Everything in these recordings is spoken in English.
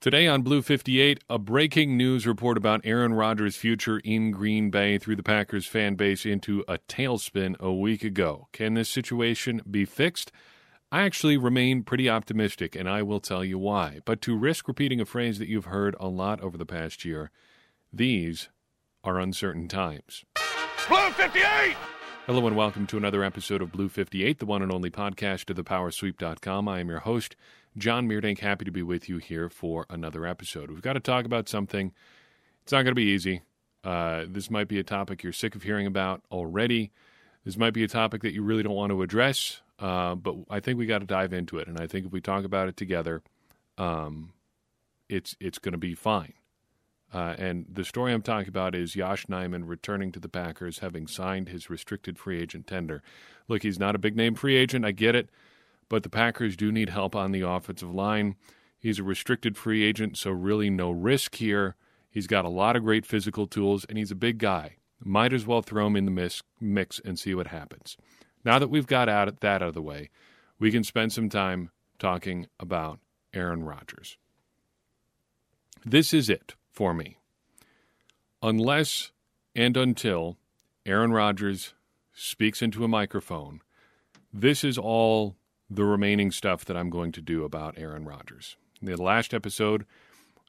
Today on Blue 58, a breaking news report about Aaron Rodgers' future in Green Bay threw the Packers fan base into a tailspin a week ago. Can this situation be fixed? I actually remain pretty optimistic, and I will tell you why. But to risk repeating a phrase that you've heard a lot over the past year, these are uncertain times. Blue 58! Hello and welcome to another episode of Blue 58, the one and only podcast of thepowersweep.com. I am your host, John Meerdink. Happy to be with you here for another episode. We've got to talk about something. It's not going to be easy. Uh, this might be a topic you're sick of hearing about already. This might be a topic that you really don't want to address, uh, but I think we got to dive into it. And I think if we talk about it together, um, it's it's going to be fine. Uh, and the story I'm talking about is Yosh Nijman returning to the Packers, having signed his restricted free agent tender. Look, he's not a big name free agent, I get it, but the Packers do need help on the offensive line. He's a restricted free agent, so really no risk here. He's got a lot of great physical tools, and he's a big guy. Might as well throw him in the mix and see what happens. Now that we've got out that out of the way, we can spend some time talking about Aaron Rodgers. This is it for me. Unless and until Aaron Rodgers speaks into a microphone, this is all the remaining stuff that I'm going to do about Aaron Rodgers. In the last episode,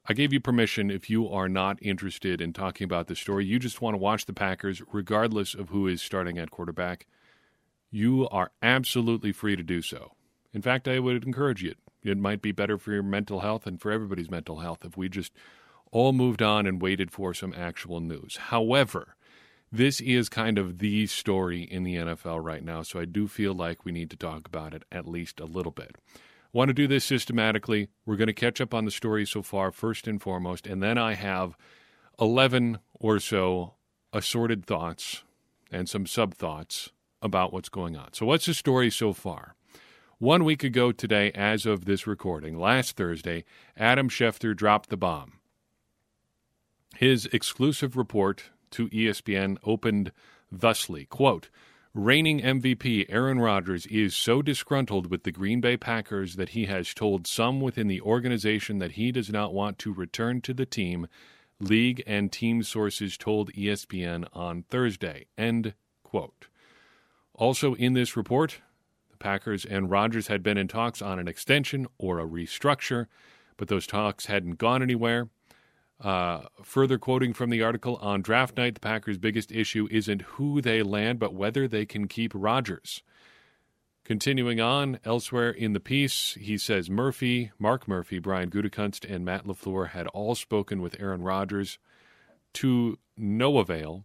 I gave you permission if you are not interested in talking about the story, you just want to watch the Packers, regardless of who is starting at quarterback, you are absolutely free to do so. In fact, I would encourage you. It might be better for your mental health and for everybody's mental health if we just all moved on and waited for some actual news. However, this is kind of the story in the NFL right now, so I do feel like we need to talk about it at least a little bit. I Want to do this systematically. We're going to catch up on the story so far, first and foremost, and then I have 11 or so assorted thoughts and some sub thoughts about what's going on. So, what's the story so far? One week ago today, as of this recording, last Thursday, Adam Schefter dropped the bomb. His exclusive report to ESPN opened thusly quote, Reigning MVP Aaron Rodgers is so disgruntled with the Green Bay Packers that he has told some within the organization that he does not want to return to the team, league and team sources told ESPN on Thursday. End quote. Also in this report, the Packers and Rodgers had been in talks on an extension or a restructure, but those talks hadn't gone anywhere. Uh, further quoting from the article on draft night, the Packers' biggest issue isn't who they land, but whether they can keep Rodgers. Continuing on, elsewhere in the piece, he says Murphy, Mark Murphy, Brian Gutekunst, and Matt LaFleur had all spoken with Aaron Rodgers to no avail.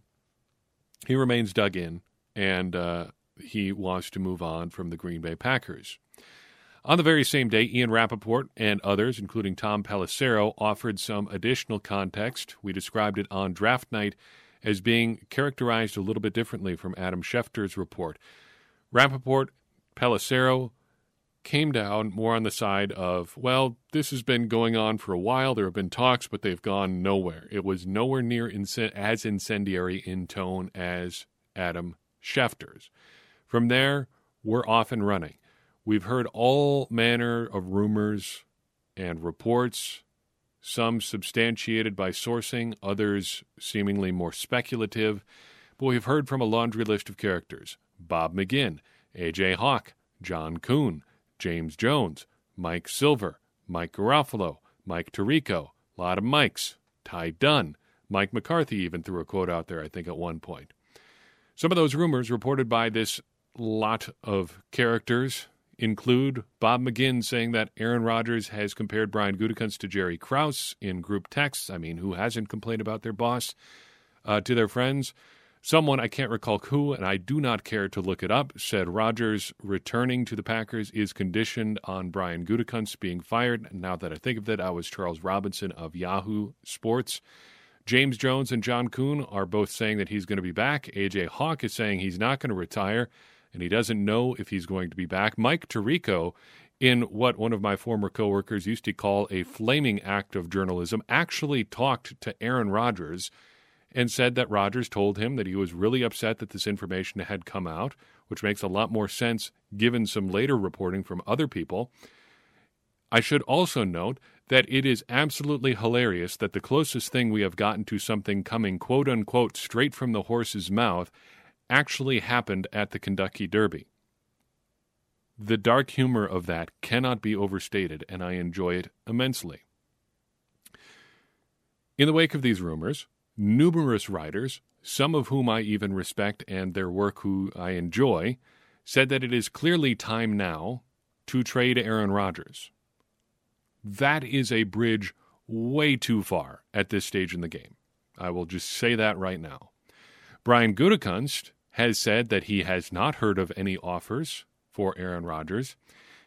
He remains dug in, and uh, he wants to move on from the Green Bay Packers. On the very same day, Ian Rapoport and others, including Tom Pelissero, offered some additional context. We described it on draft night as being characterized a little bit differently from Adam Schefter's report. Rapoport, Pelissero came down more on the side of, well, this has been going on for a while. There have been talks, but they've gone nowhere. It was nowhere near inc- as incendiary in tone as Adam Schefter's. From there, we're off and running. We've heard all manner of rumors and reports, some substantiated by sourcing, others seemingly more speculative. But we've heard from a laundry list of characters Bob McGinn, A.J. Hawk, John Kuhn, James Jones, Mike Silver, Mike Garafolo, Mike Tirico, a lot of Mikes, Ty Dunne, Mike McCarthy even threw a quote out there, I think, at one point. Some of those rumors reported by this lot of characters include Bob McGinn saying that Aaron Rodgers has compared Brian Gutekunst to Jerry Krause in group texts. I mean, who hasn't complained about their boss uh, to their friends? Someone, I can't recall who, and I do not care to look it up, said Rodgers returning to the Packers is conditioned on Brian Gutekunst being fired. Now that I think of it, I was Charles Robinson of Yahoo Sports. James Jones and John Kuhn are both saying that he's going to be back. AJ Hawk is saying he's not going to retire and he doesn't know if he's going to be back. Mike Tirico, in what one of my former coworkers used to call a flaming act of journalism, actually talked to Aaron Rodgers and said that Rodgers told him that he was really upset that this information had come out, which makes a lot more sense given some later reporting from other people. I should also note that it is absolutely hilarious that the closest thing we have gotten to something coming quote unquote straight from the horse's mouth actually happened at the Kentucky Derby. The dark humor of that cannot be overstated, and I enjoy it immensely. In the wake of these rumors, numerous writers, some of whom I even respect and their work who I enjoy, said that it is clearly time now to trade Aaron Rodgers. That is a bridge way too far at this stage in the game. I will just say that right now. Brian Gutekunst has said that he has not heard of any offers for Aaron Rodgers.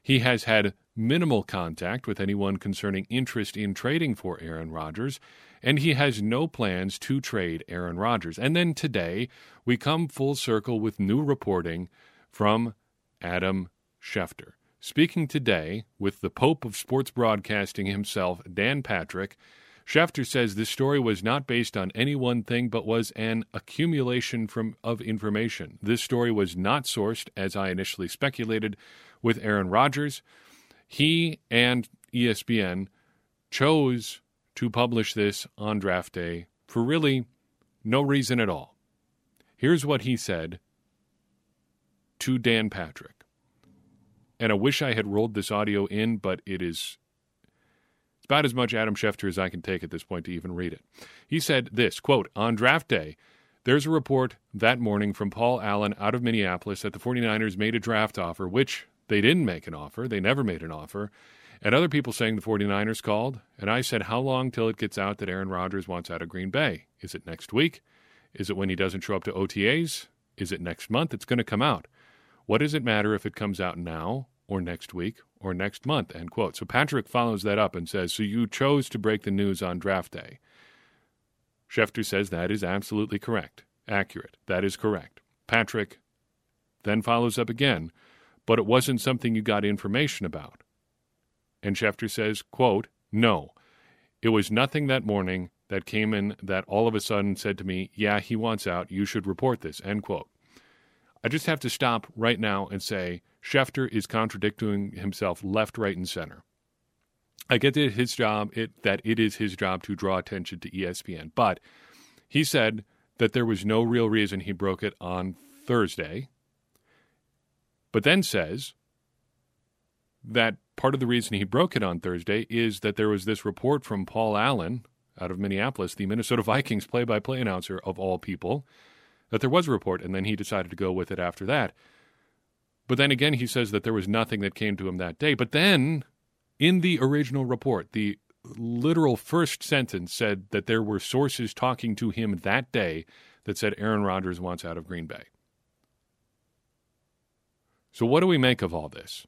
He has had minimal contact with anyone concerning interest in trading for Aaron Rodgers, and he has no plans to trade Aaron Rodgers. And then today, we come full circle with new reporting from Adam Schefter. Speaking today with the Pope of sports broadcasting himself, Dan Patrick, Schefter says this story was not based on any one thing, but was an accumulation from, of information. This story was not sourced, as I initially speculated, with Aaron Rodgers. He and ESPN chose to publish this on draft day for really no reason at all. Here's what he said to Dan Patrick and I wish I had rolled this audio in, but it is about as much Adam Schefter as I can take at this point to even read it. He said this quote, on draft day, there's a report that morning from Paul Allen out of Minneapolis that the 49ers made a draft offer, which they didn't make an offer. They never made an offer. And other people saying the 49ers called. And I said, How long till it gets out that Aaron Rodgers wants out of Green Bay? Is it next week? Is it when he doesn't show up to OTAs? Is it next month? It's going to come out. What does it matter if it comes out now or next week or next month? End quote. So Patrick follows that up and says, So you chose to break the news on draft day. Schefter says that is absolutely correct. Accurate. That is correct. Patrick then follows up again, but it wasn't something you got information about. And Schefter says, quote, No. It was nothing that morning that came in that all of a sudden said to me, Yeah, he wants out. You should report this. End quote. I just have to stop right now and say Schefter is contradicting himself left, right, and center. I get that his job it, that it is his job to draw attention to ESPN, but he said that there was no real reason he broke it on Thursday, but then says that part of the reason he broke it on Thursday is that there was this report from Paul Allen out of Minneapolis, the Minnesota Vikings play-by-play announcer of all people, that there was a report, and then he decided to go with it after that. But then again, he says that there was nothing that came to him that day. But then, in the original report, the literal first sentence said that there were sources talking to him that day that said Aaron Rodgers wants out of Green Bay. So, what do we make of all this?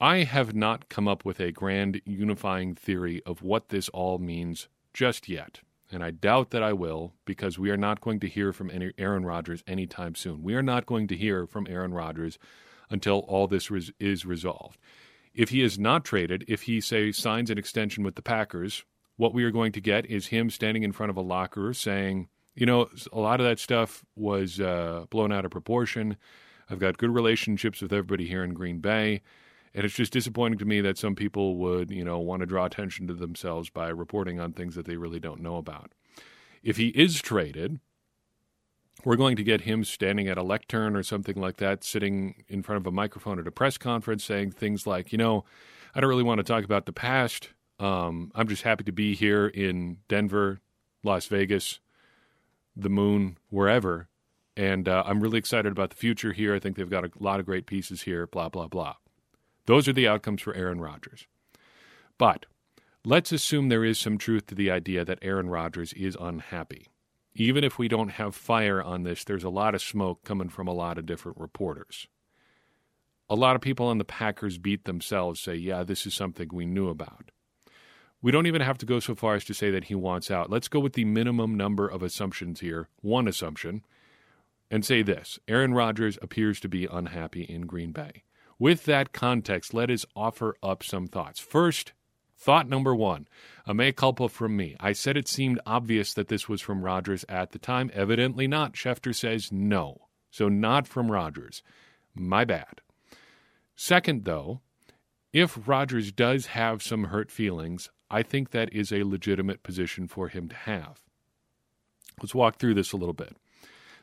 I have not come up with a grand unifying theory of what this all means just yet and I doubt that I will because we are not going to hear from Aaron Rodgers anytime soon. We are not going to hear from Aaron Rodgers until all this res- is resolved. If he is not traded, if he say signs an extension with the Packers, what we are going to get is him standing in front of a locker saying, "You know, a lot of that stuff was uh, blown out of proportion. I've got good relationships with everybody here in Green Bay." And it's just disappointing to me that some people would, you know, want to draw attention to themselves by reporting on things that they really don't know about. If he is traded, we're going to get him standing at a lectern or something like that, sitting in front of a microphone at a press conference saying things like, you know, I don't really want to talk about the past. Um, I'm just happy to be here in Denver, Las Vegas, the moon, wherever. And uh, I'm really excited about the future here. I think they've got a lot of great pieces here, blah, blah, blah. Those are the outcomes for Aaron Rodgers. But let's assume there is some truth to the idea that Aaron Rodgers is unhappy. Even if we don't have fire on this, there's a lot of smoke coming from a lot of different reporters. A lot of people on the Packers beat themselves say, yeah, this is something we knew about. We don't even have to go so far as to say that he wants out. Let's go with the minimum number of assumptions here, one assumption, and say this Aaron Rodgers appears to be unhappy in Green Bay. With that context, let us offer up some thoughts. First, thought number one a mea culpa from me. I said it seemed obvious that this was from Rodgers at the time. Evidently not. Schefter says no. So, not from Rodgers. My bad. Second, though, if Rodgers does have some hurt feelings, I think that is a legitimate position for him to have. Let's walk through this a little bit.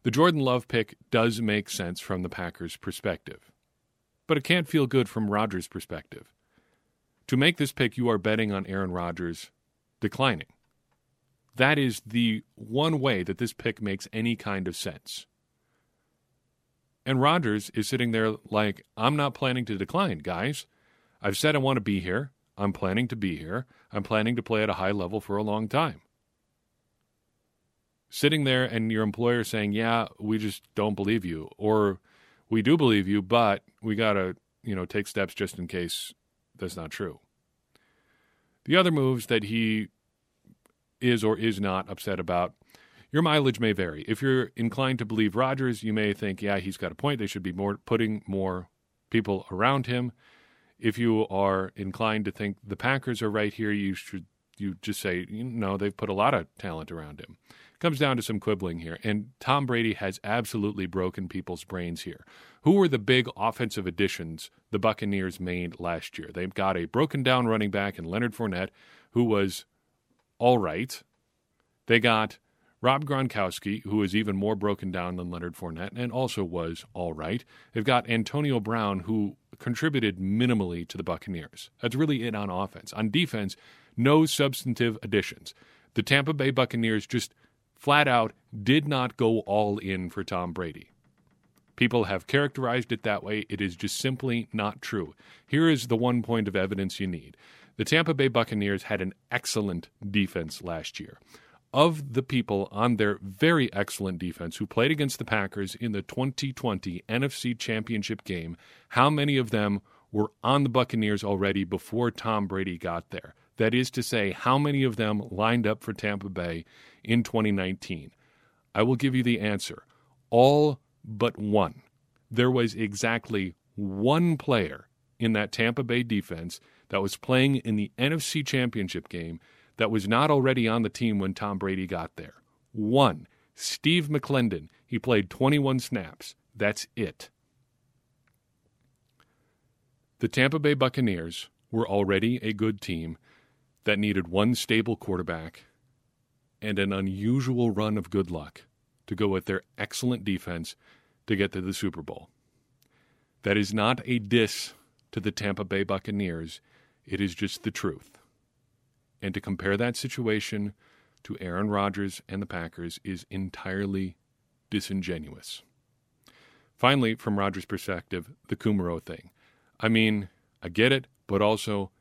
The Jordan Love pick does make sense from the Packers' perspective, but it can't feel good from Rodgers' perspective. To make this pick, you are betting on Aaron Rodgers declining. That is the one way that this pick makes any kind of sense. And Rodgers is sitting there like, I'm not planning to decline, guys. I've said I want to be here. I'm planning to be here. I'm planning to play at a high level for a long time. Sitting there and your employer saying, "Yeah, we just don't believe you," or "We do believe you, but we got to, you know, take steps just in case that's not true." The other moves that he is or is not upset about, your mileage may vary. If you're inclined to believe Rodgers, you may think, "Yeah, he's got a point. They should be more putting more people around him." if you are inclined to think the Packers are right here, you should you just say, you know, they've put a lot of talent around him. Comes down to some quibbling here. And Tom Brady has absolutely broken people's brains here. Who were the big offensive additions the Buccaneers made last year? They've got a broken down running back in Leonard Fournette, who was all right. They got Rob Gronkowski, who is even more broken down than Leonard Fournette and also was all right. They've got Antonio Brown, who contributed minimally to the Buccaneers. That's really it on offense. On defense, no substantive additions. The Tampa Bay Buccaneers just flat out did not go all in for Tom Brady. People have characterized it that way. It is just simply not true. Here is the one point of evidence you need. The Tampa Bay Buccaneers had an excellent defense last year of the people on their very excellent defense who played against the Packers in the 2020 NFC Championship game, how many of them were on the Buccaneers already before Tom Brady got there? That is to say, how many of them lined up for Tampa Bay in 2019? I will give you the answer. All but one. There was exactly one player in that Tampa Bay defense that was playing in the NFC Championship game that was not already on the team when Tom Brady got there. One, Steve McLendon. He played 21 snaps. That's it. The Tampa Bay Buccaneers were already a good team that needed one stable quarterback and an unusual run of good luck to go with their excellent defense to get to the Super Bowl. That is not a diss to the Tampa Bay Buccaneers, it is just the truth. And to compare that situation to Aaron Rodgers and the Packers is entirely disingenuous. Finally, from Rodgers' perspective, the Kumerow thing. I mean, I get it, but also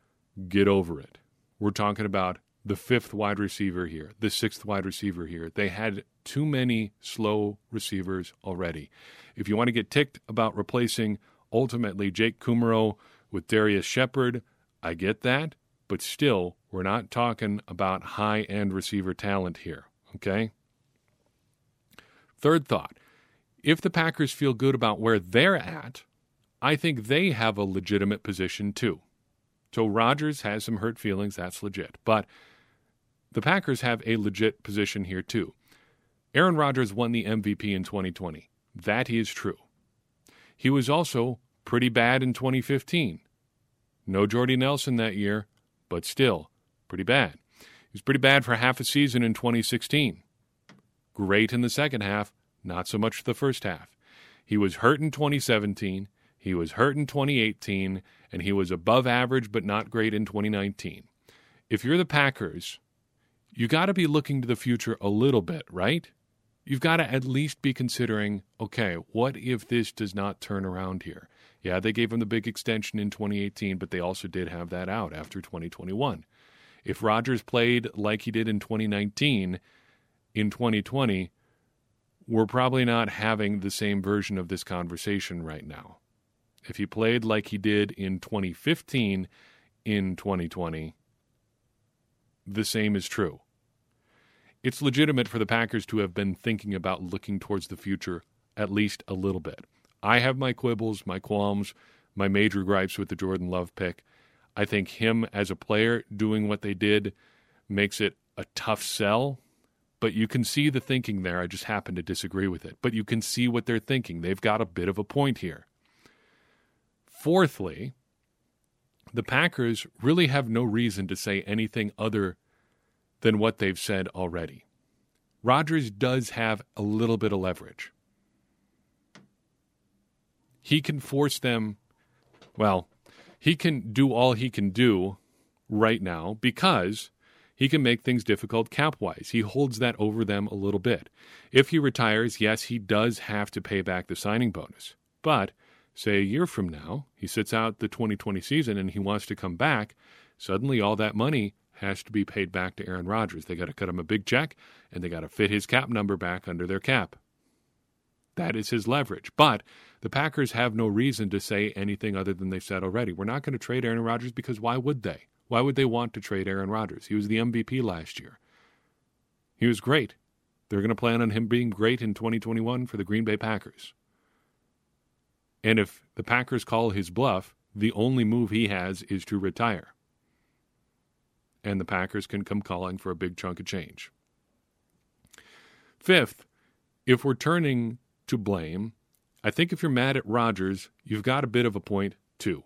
get over it. We're talking about the fifth wide receiver here, the sixth wide receiver here. They had too many slow receivers already. If you want to get ticked about replacing ultimately Jake Kumerow with Darius Shepherd, I get that, but still, we're not talking about high end receiver talent here, okay? Third thought if the Packers feel good about where they're at, I think they have a legitimate position too. So Rodgers has some hurt feelings, that's legit. But the Packers have a legit position here too. Aaron Rodgers won the MVP in 2020. That is true. He was also pretty bad in 2015. No Jordy Nelson that year, but still, pretty bad. He was pretty bad for half a season in 2016. Great in the second half, not so much the first half. He was hurt in 2017, he was hurt in 2018, and he was above average but not great in 2019. If you're the Packers, you got to be looking to the future a little bit, right? You've got to at least be considering okay, what if this does not turn around here? Yeah, they gave him the big extension in 2018, but they also did have that out after 2021. If Rodgers played like he did in 2019, in 2020, we're probably not having the same version of this conversation right now. If he played like he did in 2015 in 2020, the same is true. It's legitimate for the Packers to have been thinking about looking towards the future at least a little bit. I have my quibbles, my qualms, my major gripes with the Jordan Love pick. I think him as a player doing what they did makes it a tough sell, but you can see the thinking there. I just happen to disagree with it. But you can see what they're thinking. They've got a bit of a point here. Fourthly, the Packers really have no reason to say anything other than what they've said already. Rodgers does have a little bit of leverage. He can force them, well, he can do all he can do right now because he can make things difficult cap wise. He holds that over them a little bit. If he retires, yes, he does have to pay back the signing bonus. But say a year from now, he sits out the 2020 season and he wants to come back, suddenly all that money has to be paid back to Aaron Rodgers. They got to cut him a big check and they got to fit his cap number back under their cap. That is his leverage. But the Packers have no reason to say anything other than they've said already. We're not going to trade Aaron Rodgers because why would they? Why would they want to trade Aaron Rodgers? He was the MVP last year. He was great. They're going to plan on him being great in 2021 for the Green Bay Packers. And if the Packers call his bluff, the only move he has is to retire. And the Packers can come calling for a big chunk of change. Fifth, if we're turning to blame, I think if you're mad at Rodgers, you've got a bit of a point too.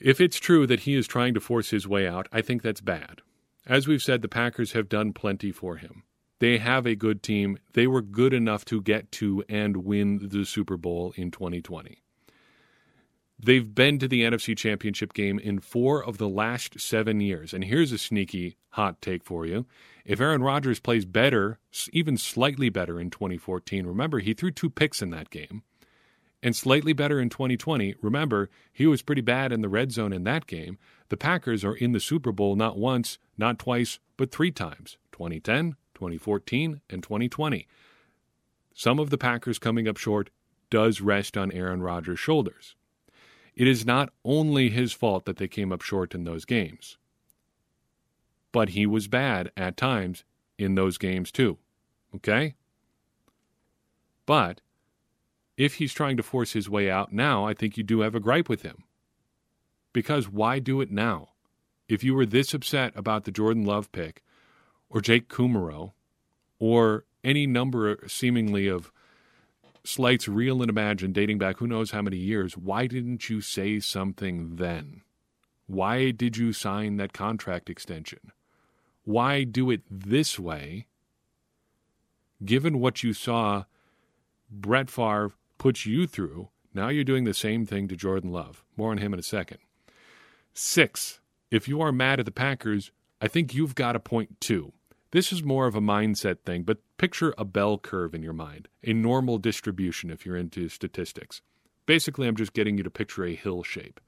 If it's true that he is trying to force his way out, I think that's bad. As we've said, the Packers have done plenty for him. They have a good team. They were good enough to get to and win the Super Bowl in 2020. They've been to the NFC Championship game in four of the last seven years. And here's a sneaky hot take for you. If Aaron Rodgers plays better, even slightly better in 2014, remember, he threw two picks in that game and slightly better in 2020. Remember, he was pretty bad in the red zone in that game. The Packers are in the Super Bowl not once, not twice, but three times 2010, 2014, and 2020. Some of the Packers coming up short does rest on Aaron Rodgers' shoulders. It is not only his fault that they came up short in those games, but he was bad at times in those games too. Okay? But if he's trying to force his way out now, I think you do have a gripe with him. Because why do it now? If you were this upset about the Jordan Love pick, or Jake Kumerow, or any number seemingly of slights real and imagined dating back who knows how many years, why didn't you say something then? Why did you sign that contract extension? Why do it this way, given what you saw Brett Favre puts you through, now you're doing the same thing to Jordan Love. More on him in a second. Six, if you are mad at the Packers, I think you've got a point too. This is more of a mindset thing, but picture a bell curve in your mind, a normal distribution if you're into statistics. Basically, I'm just getting you to picture a hill shape.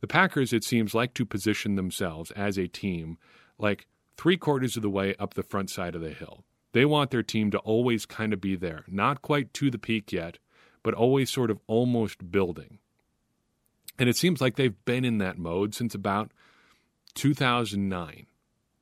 The Packers, it seems, like to position themselves as a team like three quarters of the way up the front side of the hill. They want their team to always kind of be there, not quite to the peak yet, but always sort of almost building. And it seems like they've been in that mode since about 2009.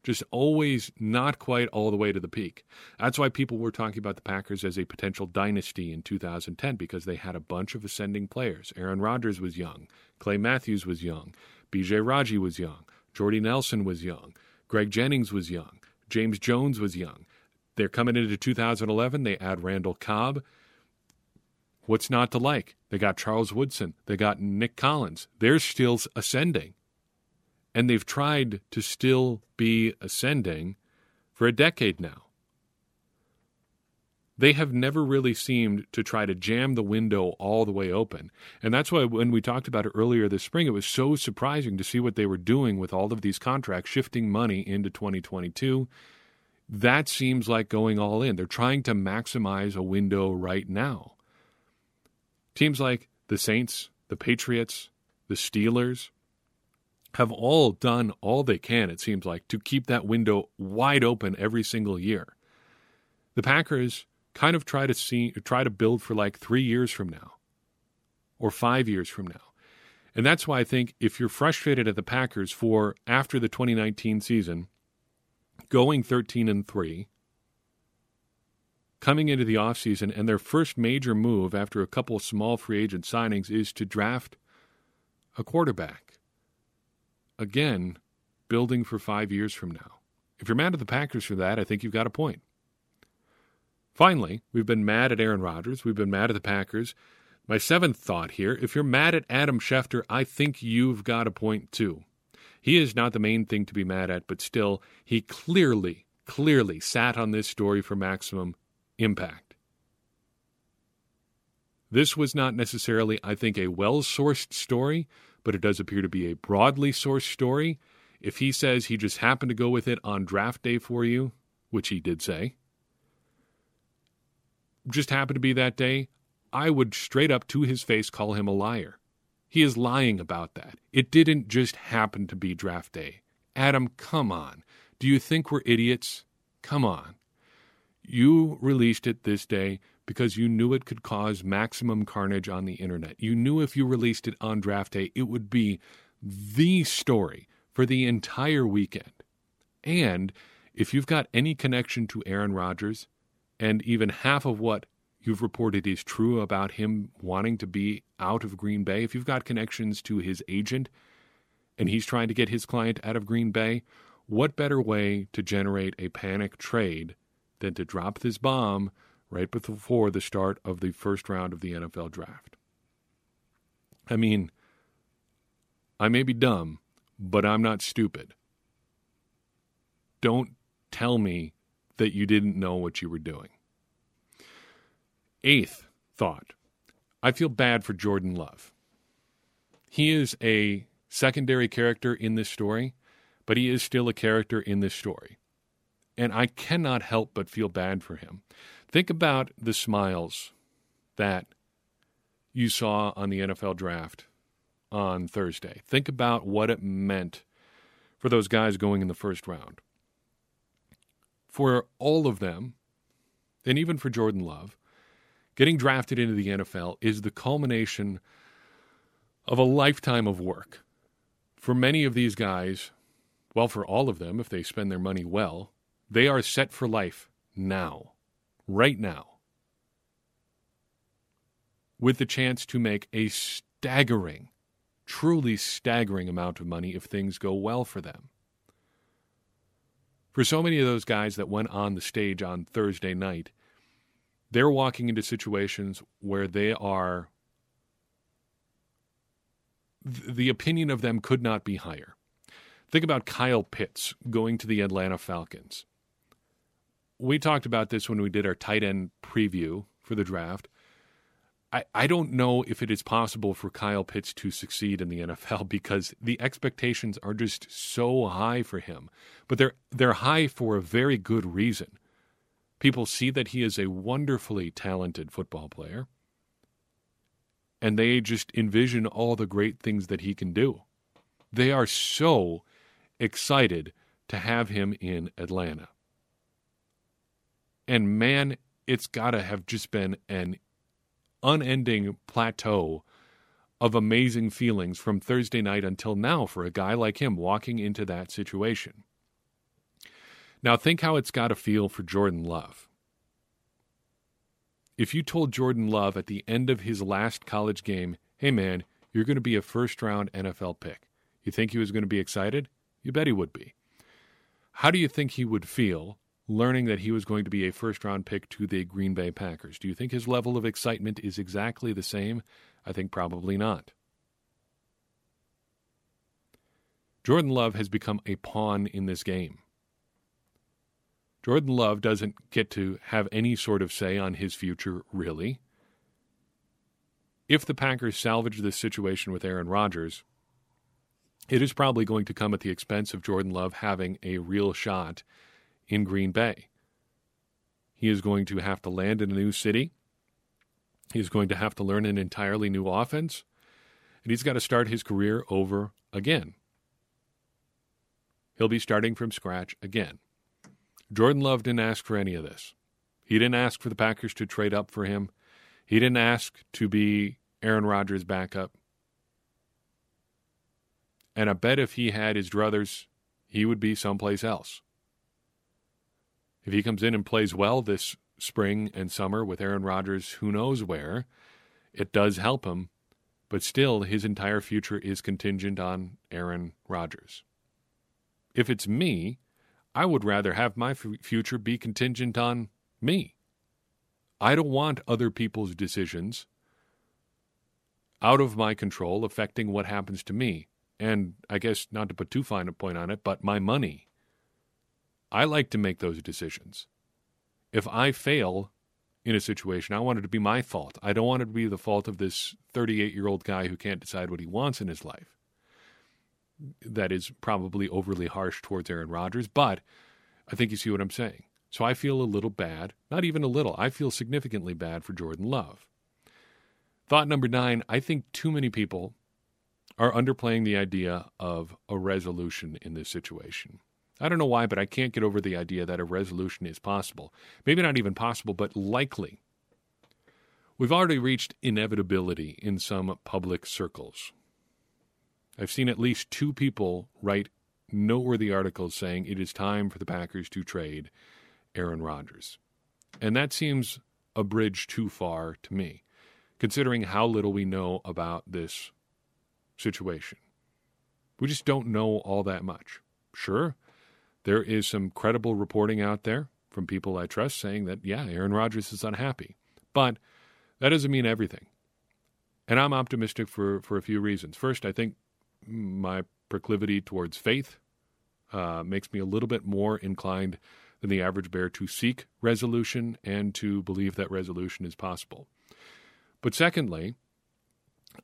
Just always not quite all the way to the peak. That's why people were talking about the Packers as a potential dynasty in 2010 because they had a bunch of ascending players. Aaron Rodgers was young, Clay Matthews was young, BJ Raji was young, Jordy Nelson was young, Greg Jennings was young, James Jones was young. They're coming into 2011. They add Randall Cobb. What's not to like? They got Charles Woodson. They got Nick Collins. They're still ascending. And they've tried to still be ascending for a decade now. They have never really seemed to try to jam the window all the way open. And that's why when we talked about it earlier this spring, it was so surprising to see what they were doing with all of these contracts, shifting money into 2022. That seems like going all in. They're trying to maximize a window right now. Teams like the Saints, the Patriots, the Steelers have all done all they can, it seems like, to keep that window wide open every single year. The Packers kind of try to see try to build for like three years from now or five years from now. And that's why I think if you're frustrated at the Packers for after the 2019 season going 13 and 3 coming into the offseason, and their first major move after a couple small free agent signings is to draft a quarterback. Again, building for five years from now. If you're mad at the Packers for that, I think you've got a point. Finally, we've been mad at Aaron Rodgers. We've been mad at the Packers. My seventh thought here if you're mad at Adam Schefter, I think you've got a point too. He is not the main thing to be mad at, but still, he clearly, clearly sat on this story for maximum impact. This was not necessarily, I think, a well sourced story, but it does appear to be a broadly sourced story. If he says he just happened to go with it on draft day for you, which he did say, just happened to be that day, I would straight up to his face call him a liar. He is lying about that. It didn't just happen to be draft day. Adam, come on. Do you think we're idiots? Come on. You released it this day because you knew it could cause maximum carnage on the internet. You knew if you released it on draft day, it would be the story for the entire weekend. And if you've got any connection to Aaron Rodgers, and even half of what you've reported is true about him wanting to be out of Green Bay, if you've got connections to his agent and he's trying to get his client out of Green Bay, what better way to generate a panic trade than to drop this bomb right before the start of the first round of the NFL draft? I mean, I may be dumb, but I'm not stupid. Don't tell me that you didn't know what you were doing. Eighth thought I feel bad for Jordan Love. He is a secondary character in this story, but he is still a character in this story. And I cannot help but feel bad for him. Think about the smiles that you saw on the NFL draft on Thursday. Think about what it meant for those guys going in the first round. For all of them, and even for Jordan Love, getting drafted into the NFL is the culmination of a lifetime of work. For many of these guys, well, for all of them, if they spend their money well, they are set for life now, right now, with the chance to make a staggering, truly staggering amount of money if things go well for them. For so many of those guys that went on the stage on Thursday night, they're walking into situations where they are the opinion of them could not be higher. Think about Kyle Pitts going to the Atlanta Falcons. We talked about this when we did our tight end preview for the draft. I, I don't know if it is possible for Kyle Pitts to succeed in the NFL because the expectations are just so high for him. But they're they're high for a very good reason. People see that he is a wonderfully talented football player, and they just envision all the great things that he can do. They are so excited to have him in Atlanta. And man, it's got to have just been an unending plateau of amazing feelings from Thursday night until now for a guy like him walking into that situation. Now, think how it's got to feel for Jordan Love. If you told Jordan Love at the end of his last college game, hey man, you're going to be a first round NFL pick, you think he was going to be excited? You bet he would be. How do you think he would feel learning that he was going to be a first round pick to the Green Bay Packers? Do you think his level of excitement is exactly the same? I think probably not. Jordan Love has become a pawn in this game. Jordan Love doesn't get to have any sort of say on his future, really. If the Packers salvage this situation with Aaron Rodgers, it is probably going to come at the expense of Jordan Love having a real shot in Green Bay. He is going to have to land in a new city. He's going to have to learn an entirely new offense. And he's got to start his career over again. He'll be starting from scratch again. Jordan Love didn't ask for any of this. He didn't ask for the Packers to trade up for him. He didn't ask to be Aaron Rodgers' backup. And I bet if he had his druthers, he would be someplace else. If he comes in and plays well this spring and summer with Aaron Rodgers, who knows where, it does help him. But still, his entire future is contingent on Aaron Rodgers. If it's me, I would rather have my f- future be contingent on me. I don't want other people's decisions out of my control affecting what happens to me. And I guess not to put too fine a point on it, but my money. I like to make those decisions. If I fail in a situation, I want it to be my fault. I don't want it to be the fault of this 38 year old guy who can't decide what he wants in his life. That is probably overly harsh towards Aaron Rodgers, but I think you see what I'm saying. So I feel a little bad, not even a little, I feel significantly bad for Jordan Love. Thought number nine I think too many people are underplaying the idea of a resolution in this situation. I don't know why, but I can't get over the idea that a resolution is possible. Maybe not even possible, but likely. We've already reached inevitability in some public circles. I've seen at least two people write noteworthy articles saying it is time for the Packers to trade Aaron Rodgers. And that seems a bridge too far to me, considering how little we know about this situation. We just don't know all that much. Sure, there is some credible reporting out there from people I trust saying that, yeah, Aaron Rodgers is unhappy. But that doesn't mean everything. And I'm optimistic for, for a few reasons. First, I think my proclivity towards faith uh, makes me a little bit more inclined than the average bear to seek resolution and to believe that resolution is possible. But secondly,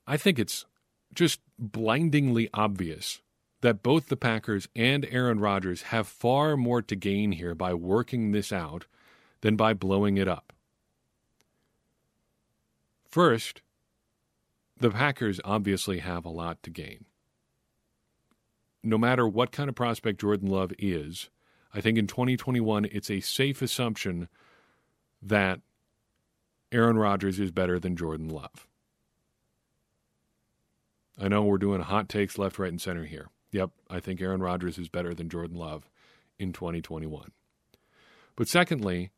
I think it's just blindingly obvious that both the Packers and Aaron Rodgers have far more to gain here by working this out than by blowing it up. First, the Packers obviously have a lot to gain. No matter what kind of prospect Jordan Love is, I think in 2021 it's a safe assumption that Aaron Rodgers is better than Jordan Love. I know we're doing hot takes left, right, and center here. Yep, I think Aaron Rodgers is better than Jordan Love in 2021. But secondly,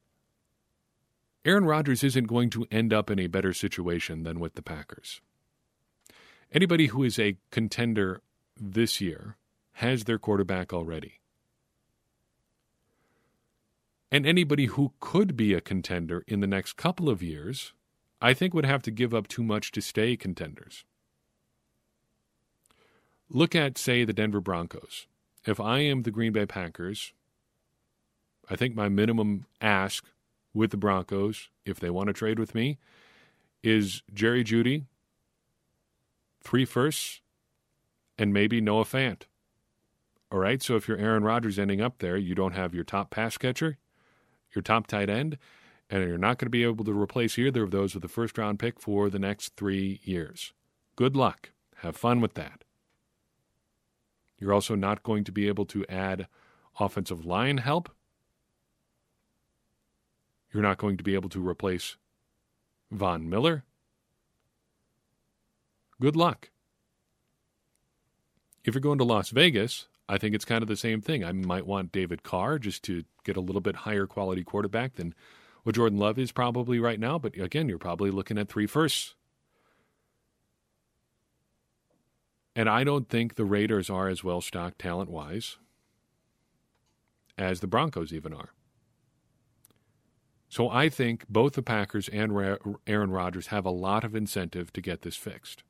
Aaron Rodgers isn't going to end up in a better situation than with the Packers. Anybody who is a contender this year has their quarterback already. And anybody who could be a contender in the next couple of years, I think would have to give up too much to stay contenders. Look at, say, the Denver Broncos. If I am the Green Bay Packers, I think my minimum ask with the Broncos, if they want to trade with me, is Jerry Jeudy, three firsts, and maybe Noah Fant. All right, so if you're Aaron Rodgers ending up there, you don't have your top pass catcher, your top tight end, and you're not going to be able to replace either of those with a first round pick for the next three years. Good luck. Have fun with that. You're also not going to be able to add offensive line help. You're not going to be able to replace Von Miller. Good luck. If you're going to Las Vegas, I think it's kind of the same thing. I might want David Carr just to get a little bit higher quality quarterback than what Jordan Love is probably right now. But again, you're probably looking at three firsts. And I don't think the Raiders are as well stocked talent wise as the Broncos even are. So I think both the Packers and Aaron Rodgers have a lot of incentive to get this fixed.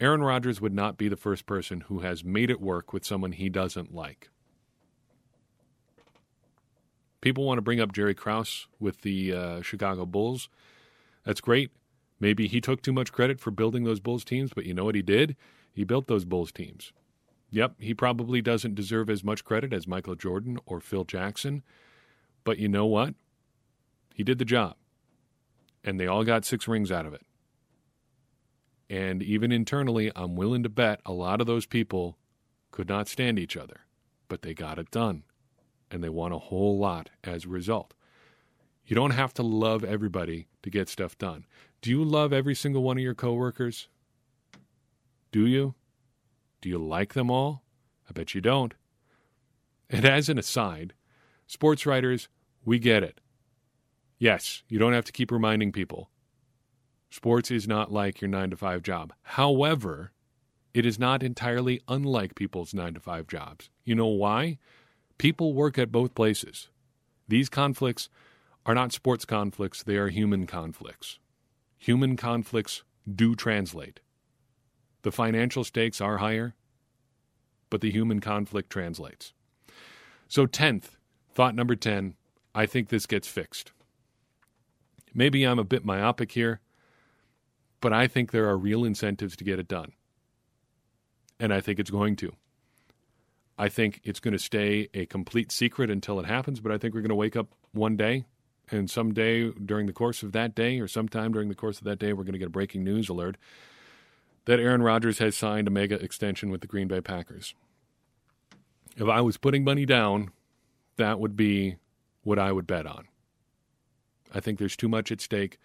Aaron Rodgers would not be the first person who has made it work with someone he doesn't like. People want to bring up Jerry Krause with the uh, Chicago Bulls. That's great. Maybe he took too much credit for building those Bulls teams, but you know what he did? He built those Bulls teams. Yep, he probably doesn't deserve as much credit as Michael Jordan or Phil Jackson, but you know what? He did the job. And they all got six rings out of it. And even internally, I'm willing to bet a lot of those people could not stand each other, but they got it done. And they won a whole lot as a result. You don't have to love everybody to get stuff done. Do you love every single one of your coworkers? Do you? Do you like them all? I bet you don't. And as an aside, sports writers, we get it. Yes, you don't have to keep reminding people. Sports is not like your 9 to 5 job. However, it is not entirely unlike people's 9 to 5 jobs. You know why? People work at both places. These conflicts are not sports conflicts, they are human conflicts. human conflicts do translate. The financial stakes are higher, but the human conflict translates. So, 10th, thought number 10, I think this gets fixed. Maybe I'm a bit myopic here, but I think there are real incentives to get it done. And I think it's going to. I think it's going to stay a complete secret until it happens, but I think we're going to wake up one day and someday during the course of that day or sometime during the course of that day we're going to get a breaking news alert that Aaron Rodgers has signed a mega extension with the Green Bay Packers. If I was putting money down, that would be what I would bet on. I think there's too much at stake.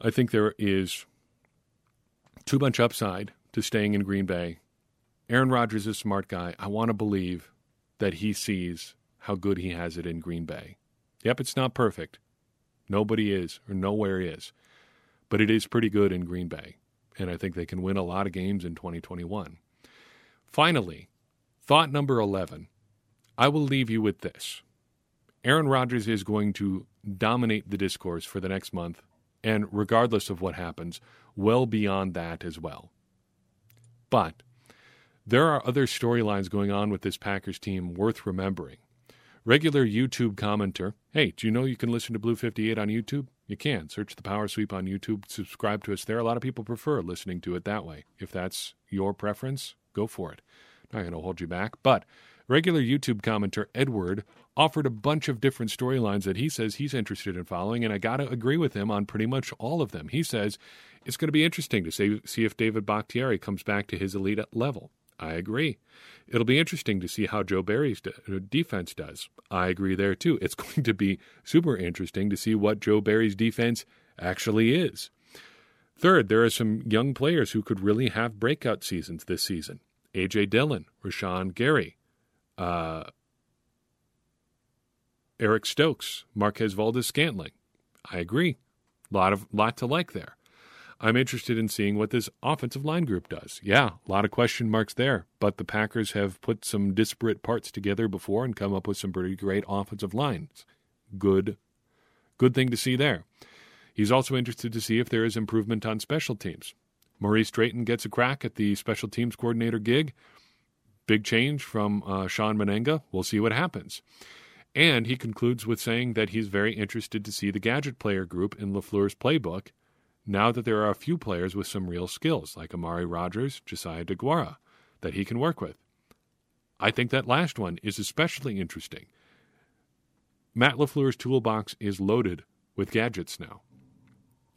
I think there is too much upside to staying in Green Bay. Aaron Rodgers is a smart guy. I want to believe that he sees how good he has it in Green Bay. Yep, it's not perfect. Nobody is, or nowhere is. But it is pretty good in Green Bay. And I think they can win a lot of games in 2021. Finally, thought number 11. I will leave you with this. Aaron Rodgers is going to dominate the discourse for the next month, and regardless of what happens, well beyond that as well. But there are other storylines going on with this Packers team worth remembering. Regular YouTube commenter, hey, do you know you can listen to Blue 58 on YouTube? You can. Search the Power Sweep on YouTube, subscribe to us there. A lot of people prefer listening to it that way. If that's your preference, go for it. Not going to hold you back. But regular YouTube commenter Edward offered a bunch of different storylines that he says he's interested in following, and I got to agree with him on pretty much all of them. He says it's going to be interesting to see, see if David Bakhtiari comes back to his elite level. I agree. It'll be interesting to see how Joe Barry's de- uh, defense does. I agree there too. It's going to be super interesting to see what Joe Barry's defense actually is. Third, there are some young players who could really have breakout seasons this season. A.J. Dillon, Rashan Gary, uh, Eric Stokes, Marquez Valdes Scantling. I agree. Lot of lot to like there. I'm interested in seeing what this offensive line group does. Yeah, a lot of question marks there, but the Packers have put some disparate parts together before and come up with some pretty great offensive lines. Good, good thing to see there. He's also interested to see if there is improvement on special teams. Maurice Drayton gets a crack at the special teams coordinator gig. Big change from uh, Shawn Mennenga. We'll see what happens. And he concludes with saying that he's very interested to see the gadget player group in LaFleur's playbook now that there are a few players with some real skills, like Amari Rodgers, Josiah Deguara, that he can work with. I think that last one is especially interesting. Matt LaFleur's toolbox is loaded with gadgets now.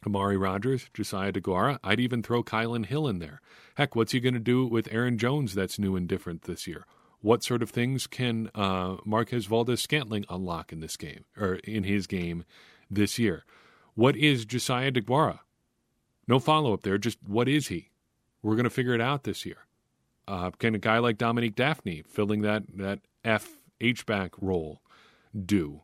Amari Rodgers, Josiah Deguara, I'd even throw Kylin Hill in there. Heck, what's he going to do with Aaron Jones that's new and different this year? What sort of things can uh, Marquez Valdes Scantling unlock in this game, or in his game this year? What is Josiah Deguara? No follow up there. Just what is he? We're going to figure it out this year. Uh, can a guy like Dominique Dafney, filling that that F H back role, do?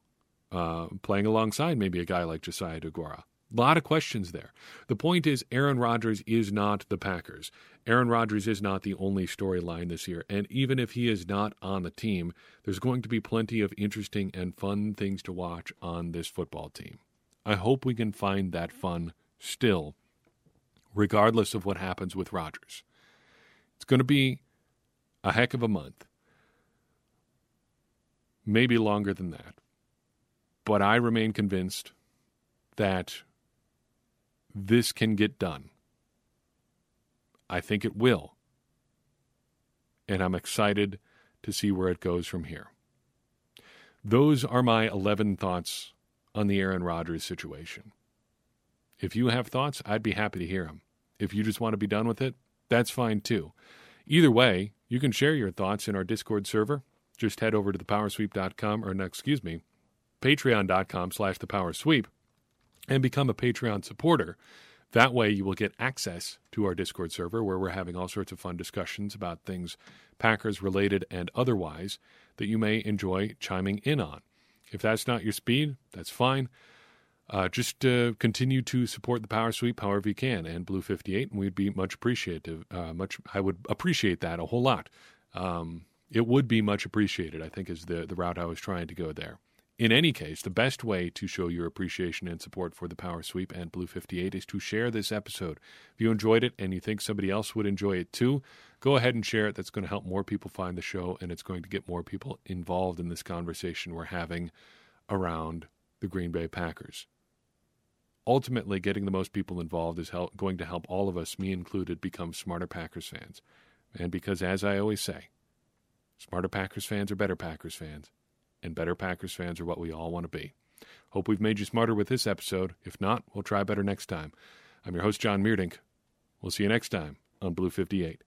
Uh, playing alongside maybe a guy like Josiah Deguara. A lot of questions there. The point is, Aaron Rodgers is not the Packers. Aaron Rodgers is not the only storyline this year. And even if he is not on the team, there's going to be plenty of interesting and fun things to watch on this football team. I hope we can find that fun still regardless of what happens with Rodgers. It's going to be a heck of a month, maybe longer than that. But I remain convinced that this can get done. I think it will. And I'm excited to see where it goes from here. Those are my 11 thoughts on the Aaron Rodgers situation. If you have thoughts, I'd be happy to hear them. If you just want to be done with it, that's fine too. Either way, you can share your thoughts in our Discord server. Just head over to thepowersweep.com, or no, excuse me, patreon.com slash thepowersweep and become a Patreon supporter. That way, you will get access to our Discord server where we're having all sorts of fun discussions about things Packers related and otherwise that you may enjoy chiming in on. If that's not your speed, that's fine uh, just uh, continue to support the Power Sweep however you can and Blue 58, and we'd be much appreciative. Uh, much, I would appreciate that a whole lot. Um, it would be much appreciated. I think is the the route I was trying to go there. In any case, the best way to show your appreciation and support for the Power Sweep and Blue 58 is to share this episode. If you enjoyed it and you think somebody else would enjoy it too, go ahead and share it. That's going to help more people find the show and it's going to get more people involved in this conversation we're having around the Green Bay Packers. Ultimately, getting the most people involved is help, going to help all of us, me included, become smarter Packers fans. And because, as I always say, smarter Packers fans are better Packers fans, and better Packers fans are what we all want to be. Hope we've made you smarter with this episode. If not, we'll try better next time. I'm your host, John Meerdink. We'll see you next time on Blue 58.